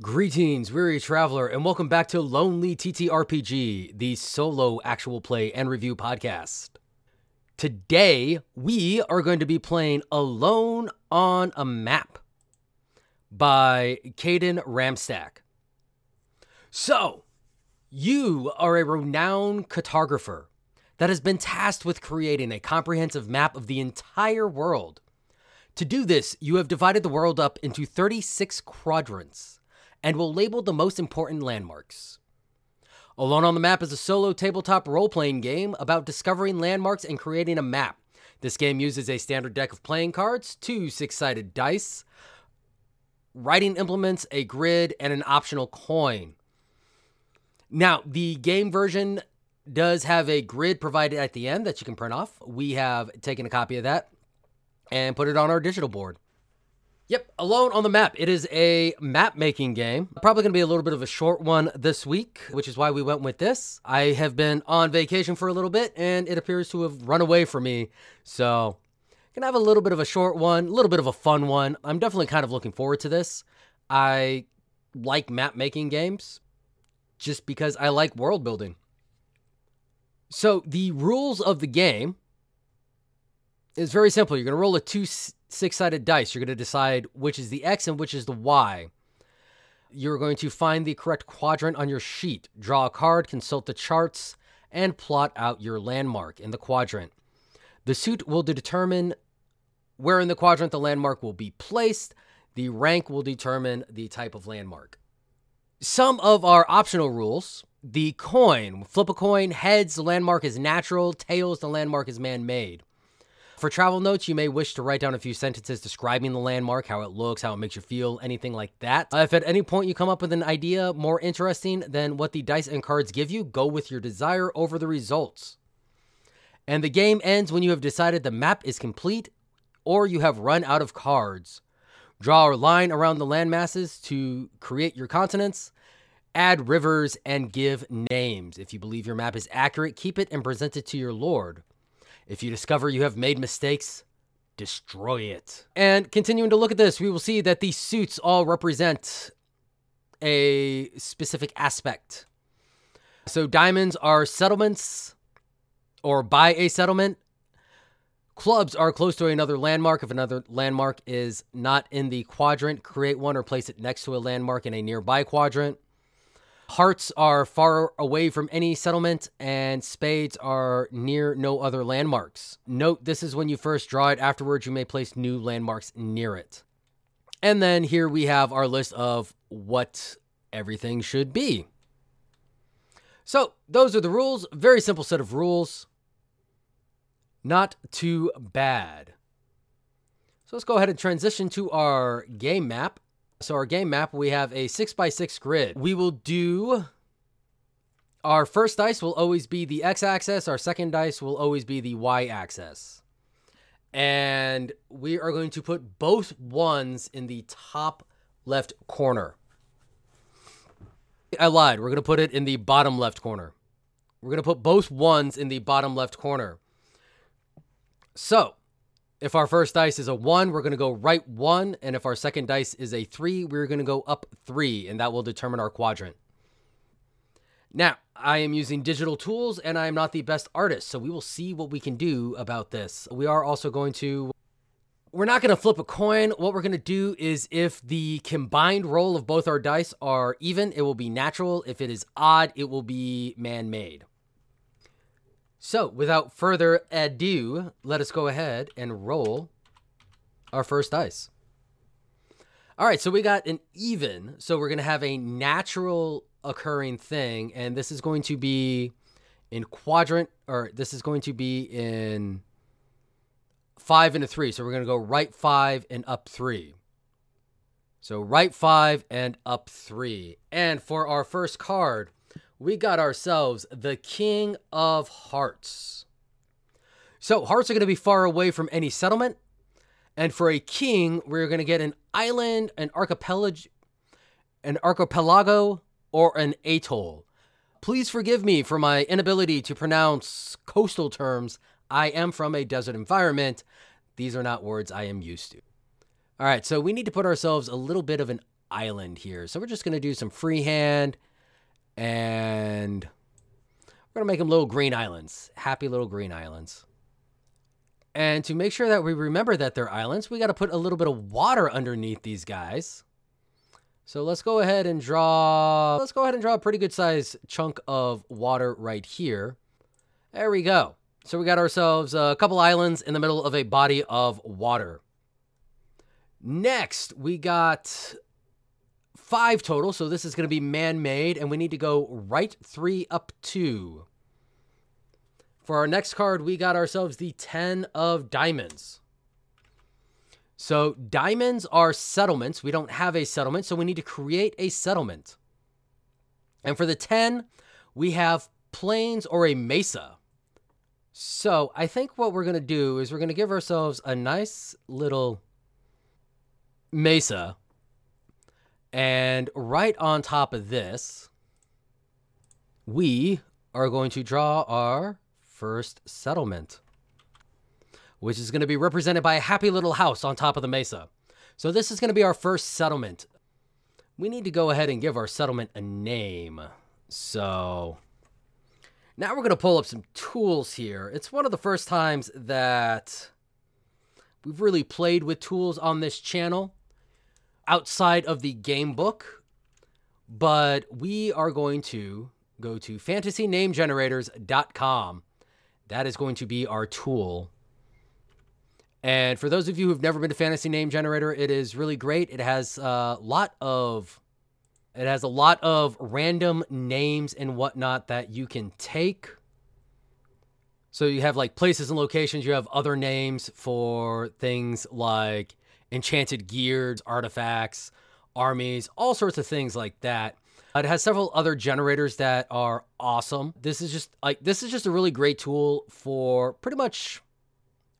Greetings, weary traveler, and welcome back to Lonely TTRPG, the solo actual play and review podcast. Today, we are going to be playing Alone on a Map by Kaden Ramstack. So, you are a renowned cartographer that has been tasked with creating a comprehensive map of the entire world. To do this, you have divided the world up into 36 quadrants and will label the most important landmarks. Alone on the Map is a solo tabletop role playing game about discovering landmarks and creating a map. This game uses a standard deck of playing cards, two six sided dice, writing implements, a grid, and an optional coin. Now, the game version does have a grid provided at the end that you can print off. We have taken a copy of that and put it on our digital board. Yep, Alone on the Map. It is a map making game. Probably going to be a little bit of a short one this week, which is why we went with this. I have been on vacation for a little bit and it appears to have run away from me. So, gonna have a little bit of a short one, a little bit of a fun one. I'm definitely kind of looking forward to this. I like map making games just because I like world building. So, the rules of the game is very simple. You're going to roll a two six sided dice. You're going to decide which is the X and which is the Y. You're going to find the correct quadrant on your sheet, draw a card, consult the charts, and plot out your landmark in the quadrant. The suit will determine where in the quadrant the landmark will be placed. The rank will determine the type of landmark. Some of our optional rules the coin, flip a coin, heads, the landmark is natural, tails, the landmark is man made. For travel notes, you may wish to write down a few sentences describing the landmark, how it looks, how it makes you feel, anything like that. Uh, if at any point you come up with an idea more interesting than what the dice and cards give you, go with your desire over the results. And the game ends when you have decided the map is complete or you have run out of cards. Draw a line around the landmasses to create your continents. Add rivers and give names. If you believe your map is accurate, keep it and present it to your lord. If you discover you have made mistakes, destroy it. And continuing to look at this, we will see that these suits all represent a specific aspect. So diamonds are settlements or by a settlement. Clubs are close to another landmark. If another landmark is not in the quadrant, create one or place it next to a landmark in a nearby quadrant. Hearts are far away from any settlement, and spades are near no other landmarks. Note this is when you first draw it, afterwards, you may place new landmarks near it. And then here we have our list of what everything should be. So, those are the rules. Very simple set of rules. Not too bad. So, let's go ahead and transition to our game map. So our game map, we have a six by six grid. We will do our first dice will always be the x-axis. Our second dice will always be the y-axis. And we are going to put both ones in the top left corner. I lied. We're going to put it in the bottom left corner. We're going to put both ones in the bottom left corner. So if our first dice is a one, we're going to go right one. And if our second dice is a three, we're going to go up three, and that will determine our quadrant. Now, I am using digital tools and I am not the best artist, so we will see what we can do about this. We are also going to. We're not going to flip a coin. What we're going to do is if the combined roll of both our dice are even, it will be natural. If it is odd, it will be man made. So, without further ado, let us go ahead and roll our first dice. All right, so we got an even. So, we're going to have a natural occurring thing, and this is going to be in quadrant, or this is going to be in five and a three. So, we're going to go right five and up three. So, right five and up three. And for our first card, we got ourselves the King of Hearts. So, hearts are going to be far away from any settlement. And for a king, we're going to get an island, an archipelago, an archipelago, or an atoll. Please forgive me for my inability to pronounce coastal terms. I am from a desert environment. These are not words I am used to. All right, so we need to put ourselves a little bit of an island here. So we're just going to do some freehand and we're going to make them little green islands. Happy little green islands. And to make sure that we remember that they're islands, we got to put a little bit of water underneath these guys. So let's go ahead and draw, let's go ahead and draw a pretty good size chunk of water right here. There we go. So we got ourselves a couple islands in the middle of a body of water. Next, we got five total. So this is going to be man-made, and we need to go right three up two. For our next card, we got ourselves the 10 of diamonds. So diamonds are settlements. We don't have a settlement, so we need to create a settlement. And for the 10, we have plains or a mesa. So I think what we're going to do is we're going to give ourselves a nice little mesa. And right on top of this, we are going to draw our first settlement, which is going to be represented by a happy little house on top of the mesa. So this is going to be our first settlement. We need to go ahead and give our settlement a name. So now we're going to pull up some tools here. It's one of the first times that we've really played with tools on this channel outside of the game book, but we are going to go to fantasynamegenerators.com that is going to be our tool. And for those of you who've never been to Fantasy Name Generator, it is really great. It has a lot of it has a lot of random names and whatnot that you can take. So you have like places and locations. You have other names for things like enchanted gears, artifacts, armies, all sorts of things like that. Uh, it has several other generators that are awesome. This is just like this is just a really great tool for pretty much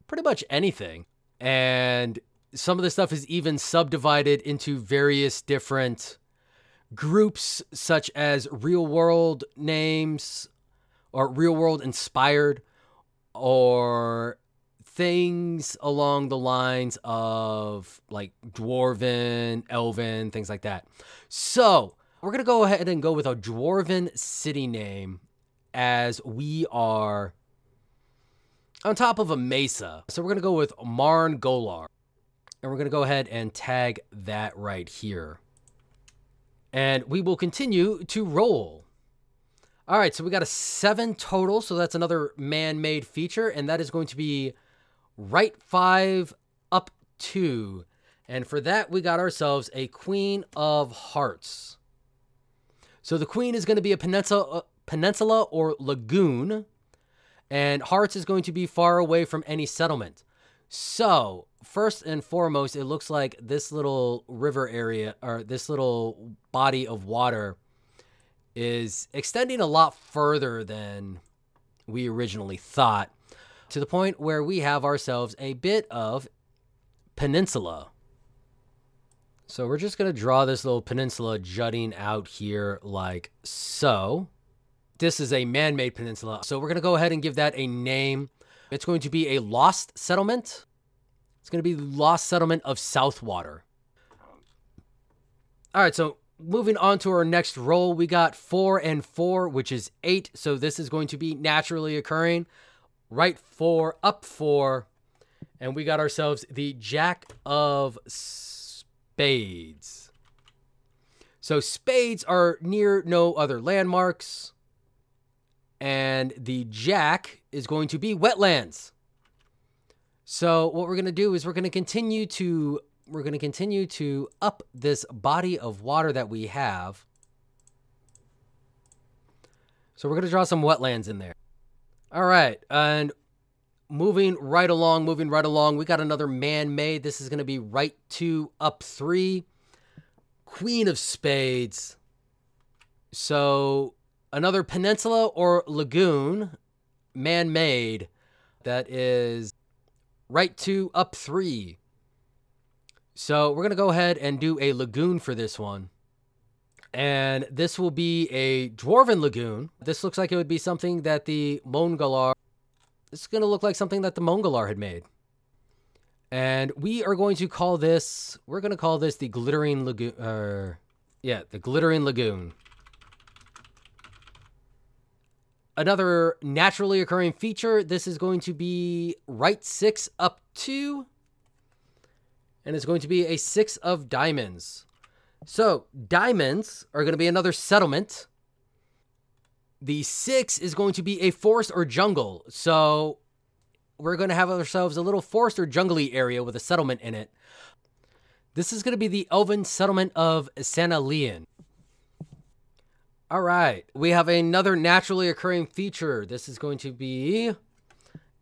pretty much anything. And some of the stuff is even subdivided into various different groups such as real world names or real world inspired or things along the lines of like dwarven, elven, things like that. So, we're to go ahead and go with a dwarven city name as we are on top of a mesa. So we're to go with Marn Golar. And we're to go ahead and tag that right here. And we will continue to roll. All right, so we got a seven total. So that's another man made feature. And that is going to be right five, up two. And for that, we got ourselves a Queen of Hearts. So the queen is going to be a peninsula, uh, peninsula or lagoon, and Hearts is going to be far away from any settlement. So, first and foremost, it looks like this little river area or this little body of water is extending a lot further than we originally thought to the point where we have ourselves a bit of peninsula. So we're just going to draw this little peninsula jutting out here like so. This is a man-made peninsula. So we're going to go ahead and give that a name. It's going to be a lost settlement. It's going to be lost settlement of Southwater. All right, so moving on to our next roll, we got four and four, which is eight. So this is going to be naturally occurring. Right four, up four. And we got ourselves the Jack of spades. So spades are near no other landmarks. And the jack is going to be wetlands. So what we're going to do is we're going to continue to we're going to continue to up this body of water that we have. So we're going to draw some wetlands in there. All right, and moving right along, moving right along. We got another man made. This is going to be right two, up three. Queen of Spades. So another peninsula or lagoon, man made, that is right two, up three. So we're going to go ahead and do a lagoon for this one. And this will be a dwarven lagoon. This looks like it would be something that the Mongolar. this is going to look like something that the Mongolar had made. And we are going to call this, we're going to call this the Glittering Lagoon, uh, yeah, the Glittering Lagoon. Another naturally occurring feature, this is going to be right six up two, and it's going to be a six of diamonds. So diamonds are going to be another settlement. The six is going to be a forest or jungle. So we're going to have ourselves a little forest or jungly area with a settlement in it. This is going to be the elven settlement of Sanalian. All right, we have another naturally occurring feature. This is going to be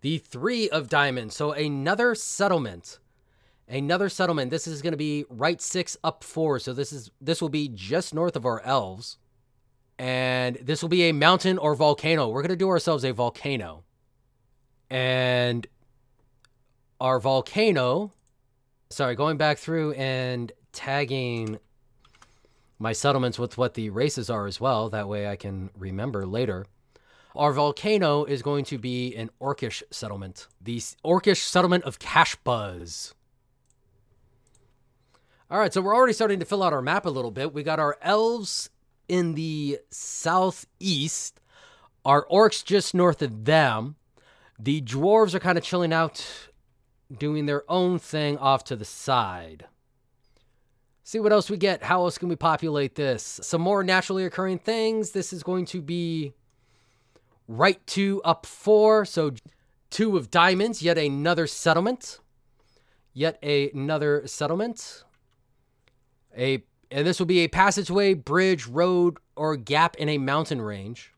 the three of diamonds. So another settlement, another settlement. This is going to be right six up four. So this is this will be just north of our elves, and this will be a mountain or volcano. We're going to do ourselves a volcano, and our volcano. Sorry, going back through and tagging my settlements with what the races are as well. That way I can remember later. Our volcano is going to be an Orcish settlement, the Orcish settlement of Cashbuzz. All right, so we're already starting to fill out our map a little bit. We got our elves in the southeast, our orcs just north of them. The dwarves are kind of chilling out, doing their own thing off to the side. See what else we get. How else can we populate this? Some more naturally occurring things. This is going to be right two up four. So two of diamonds, yet another settlement. Yet another settlement. A and this will be a passageway, bridge, road, or gap in a mountain range.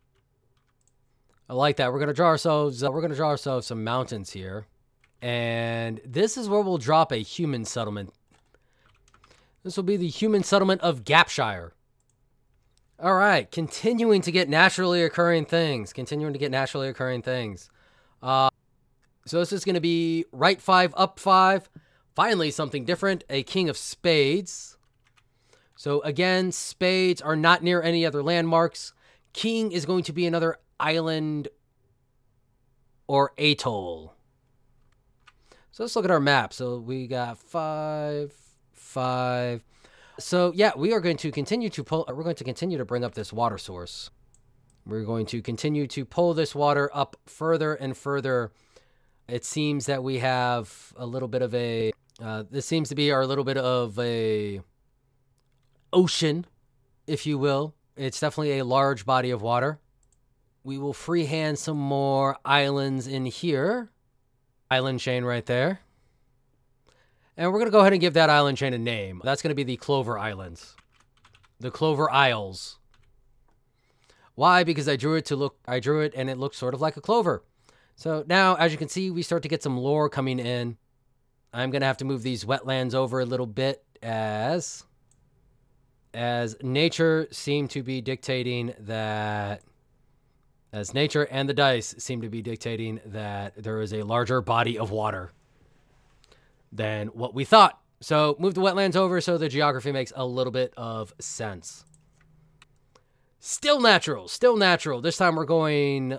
I like that. We're gonna draw ourselves. Uh, we're gonna draw ourselves some mountains here, and this is where we'll drop a human settlement this will be the human settlement of Gapshire. All right, continuing to get naturally occurring things. Continuing to get naturally occurring things. Uh, so this is to be right five, up five. Finally, something different. A king of spades. So again, spades are not near any other landmarks. King is going to be another island or atoll. So let's look at our map. So we got five, five. So yeah, we are going to continue to pull. We're going to continue to bring up this water source. We're going to continue to pull this water up further and further. It seems that we have a little bit of a. Uh, this seems to be our little bit of a ocean, if you will. It's definitely a large body of water. We will freehand some more islands in here. Island chain right there. And we're going to go ahead and give that island chain a name. That's going to be the Clover Islands. The Clover Isles. Why? Because I drew it to look, I drew it and it looked sort of like a clover. So now, as you can see, we start to get some lore coming in. I'm going to have to move these wetlands over a little bit as, as nature seemed to be dictating that, as nature and the dice seem to be dictating that there is a larger body of water than what we thought. So move the wetlands over so the geography makes a little bit of sense. Still natural, still natural. This time we're going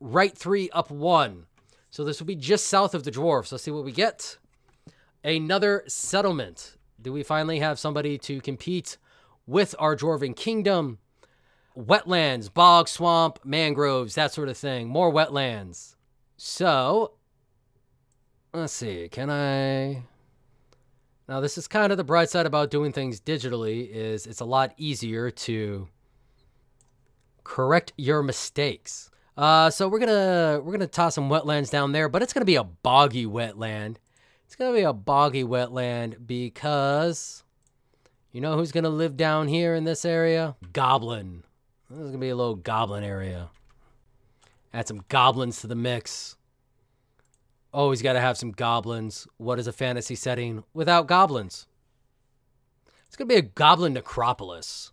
right three, up one. So this will be just south of the dwarfs. Let's see what we get. Another settlement. Do we finally have somebody to compete with our dwarven kingdom? Wetlands, bog, swamp, mangroves, that sort of thing. More wetlands. So Let's see, can I... Now, this is kind of the bright side about doing things digitally is it's a lot easier to correct your mistakes. Uh, so we're gonna we're gonna toss some wetlands down there, but it's gonna be a boggy wetland. It's gonna be a boggy wetland because you know who's gonna live down here in this area? Goblin. This is gonna be a little goblin area. Add some goblins to the mix. Always got to have some goblins. What is a fantasy setting without goblins? It's going to be a goblin necropolis.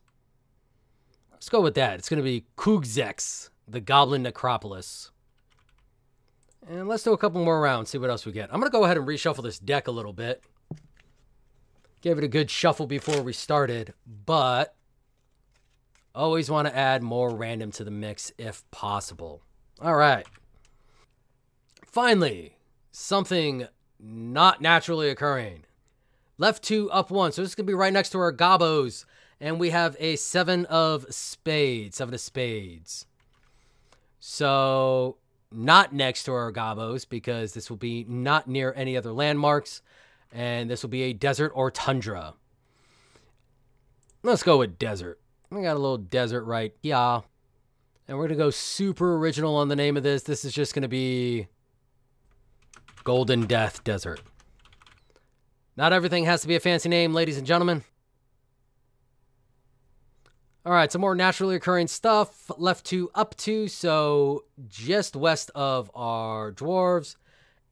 Let's go with that. It's going to be Kugzex, the goblin necropolis. And let's do a couple more rounds, see what else we get. I'm going to go ahead and reshuffle this deck a little bit. Gave it a good shuffle before we started, but always want to add more random to the mix if possible. All right. Finally, something not naturally occurring. Left two, up one. So this is going to be right next to our gobos. And we have a seven of spades. Seven of spades. So not next to our gobos because this will be not near any other landmarks. And this will be a desert or tundra. Let's go with desert. We got a little desert right yeah. And we're to go super original on the name of this. This is just to be Golden Death Desert. Not everything has to be a fancy name, ladies and gentlemen. All right, some more naturally occurring stuff left to up to. So just west of our dwarves,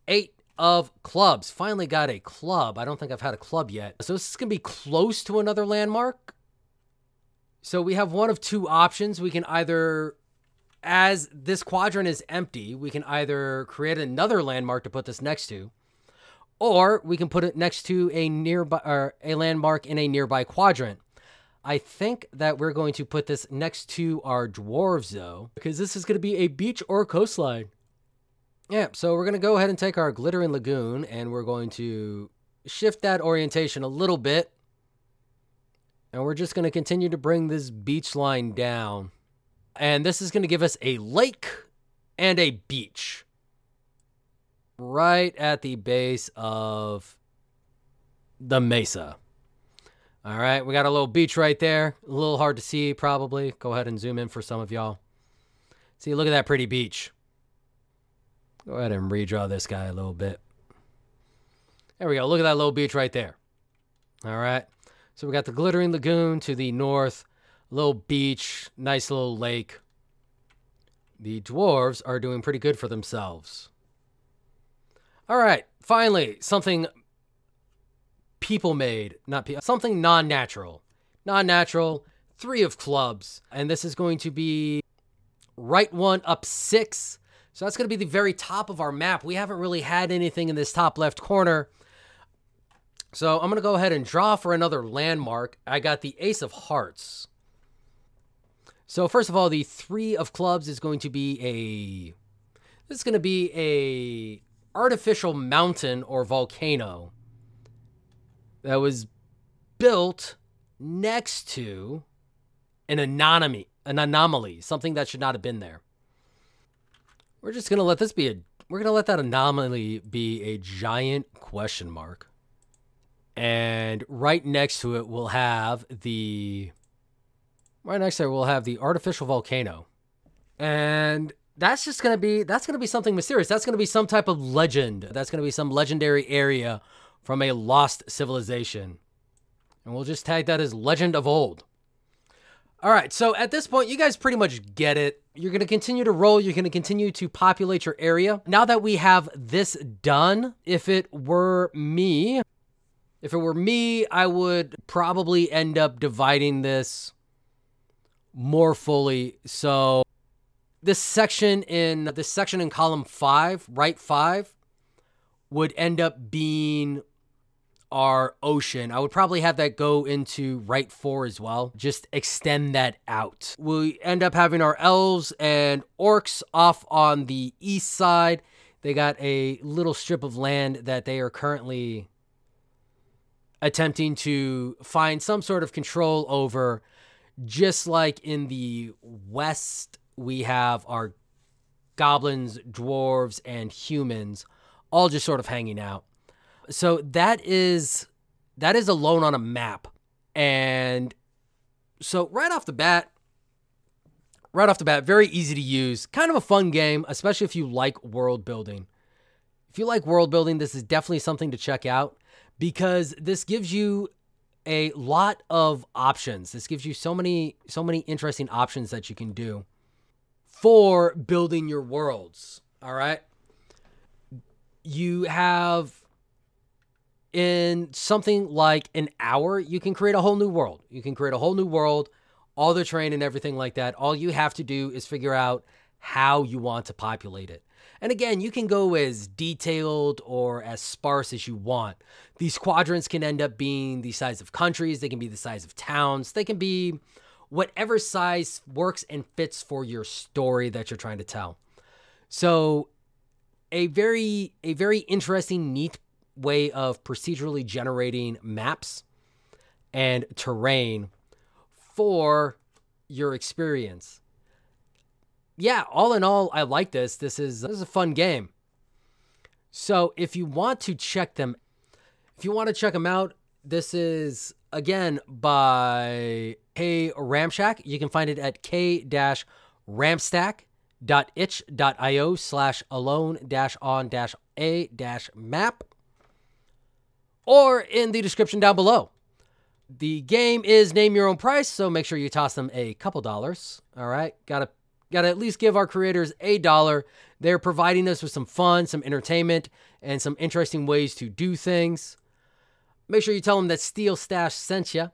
eight of clubs. Finally got a club. I don't think I've had a club yet. So this is going to be close to another landmark. So we have one of two options. We can either, as this quadrant is empty, we can either create another landmark to put this next to, or we can put it next to a nearby or a landmark in a nearby quadrant. I think that we're going to put this next to our dwarves though, because this is going to be a beach or coastline. Yeah, so we're going to go ahead and take our glittering lagoon and we're going to shift that orientation a little bit. And we're just going to continue to bring this beach line down. And this is going to give us a lake and a beach right at the base of the mesa. All right, we got a little beach right there. A little hard to see, probably. Go ahead and zoom in for some of y'all. See, look at that pretty beach. Go ahead and redraw this guy a little bit. There we go. Look at that little beach right there. All right. So we got the Glittering Lagoon to the north, little beach, nice little lake. The dwarves are doing pretty good for themselves. All right, finally, something people made, not people, something non natural. Non natural, three of clubs. And this is going to be right one up six. So that's going to be the very top of our map. We haven't really had anything in this top left corner. So I'm going to go ahead and draw for another landmark. I got the Ace of Hearts. So first of all, the three of clubs is going to be a. This is going to be a artificial mountain or volcano that was built next to an anomaly, an anomaly, something that should not have been there. We're just gonna let this be a. We're gonna let that anomaly be a giant question mark. And right next to it, we'll have the. Right next to it, we'll have the artificial volcano, and that's just gonna be that's gonna be something mysterious. That's gonna be some type of legend. That's gonna be some legendary area from a lost civilization, and we'll just tag that as legend of old. All right, so at this point, you guys pretty much get it. You're going to continue to roll. You're going to continue to populate your area. Now that we have this done, if it were me, if it were me, I would probably end up dividing this more fully. So this section in this section in column 5, right 5 would end up being our ocean. I would probably have that go into right 4 as well. Just extend that out. We end up having our elves and orcs off on the east side. They got a little strip of land that they are currently attempting to find some sort of control over. Just like in the west, we have our goblins, dwarves, and humans all just sort of hanging out. So that is that is alone on a map. And so right off the bat, right off the bat, very easy to use, kind of a fun game, especially if you like world building. If you like world building, this is definitely something to check out because this gives you a lot of options. This gives you so many so many interesting options that you can do for building your worlds, all right? You have in something like an hour, you can create a whole new world. You can create a whole new world, all the terrain and everything like that. All you have to do is figure out how you want to populate it. And again, you can go as detailed or as sparse as you want. These quadrants can end up being the size of countries, they can be the size of towns, they can be whatever size works and fits for your story that you're trying to tell. So, a very a very interesting neat way of procedurally generating maps and terrain for your experience. Yeah, all in all, I like this. This is this is a fun game. So if you want to check them, if you want to check them out, this is again by K Ramstack. You can find it at k-ramstack.itch.io slash alone dash on dash a dash map or in the description down below. The game is name your own price, so make sure you toss them a couple dollars. All right, gotta gotta at least give our creators a dollar. They're providing us with some fun, some entertainment, and some interesting ways to do things. Make sure you tell them that Steel Stash sent you.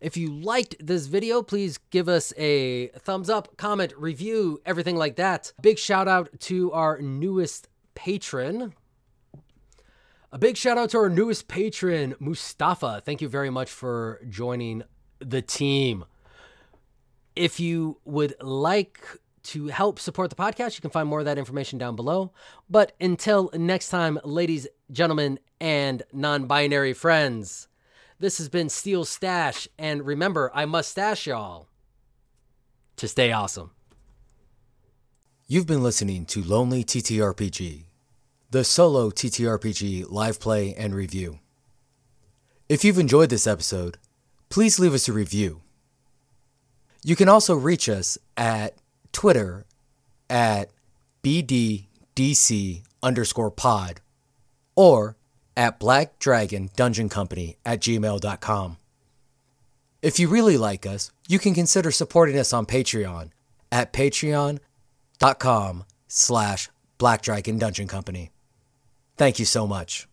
If you liked this video, please give us a thumbs up, comment, review, everything like that. Big shout out to our newest patron. A big shout out to our newest patron, Mustafa. Thank you very much for joining the team. If you would like to help support the podcast, you can find more of that information down below. But until next time, ladies, gentlemen, and non binary friends, this has been Steel Stash. And remember, I must stash y'all to stay awesome. You've been listening to Lonely TTRPG the solo TTRPG live play and review. If you've enjoyed this episode, please leave us a review. You can also reach us at Twitter at BDDC underscore pod or at Black Dragon Dungeon Company at gmail.com. If you really like us, you can consider supporting us on Patreon at patreon.com slash Black Dragon Dungeon Company. Thank you so much.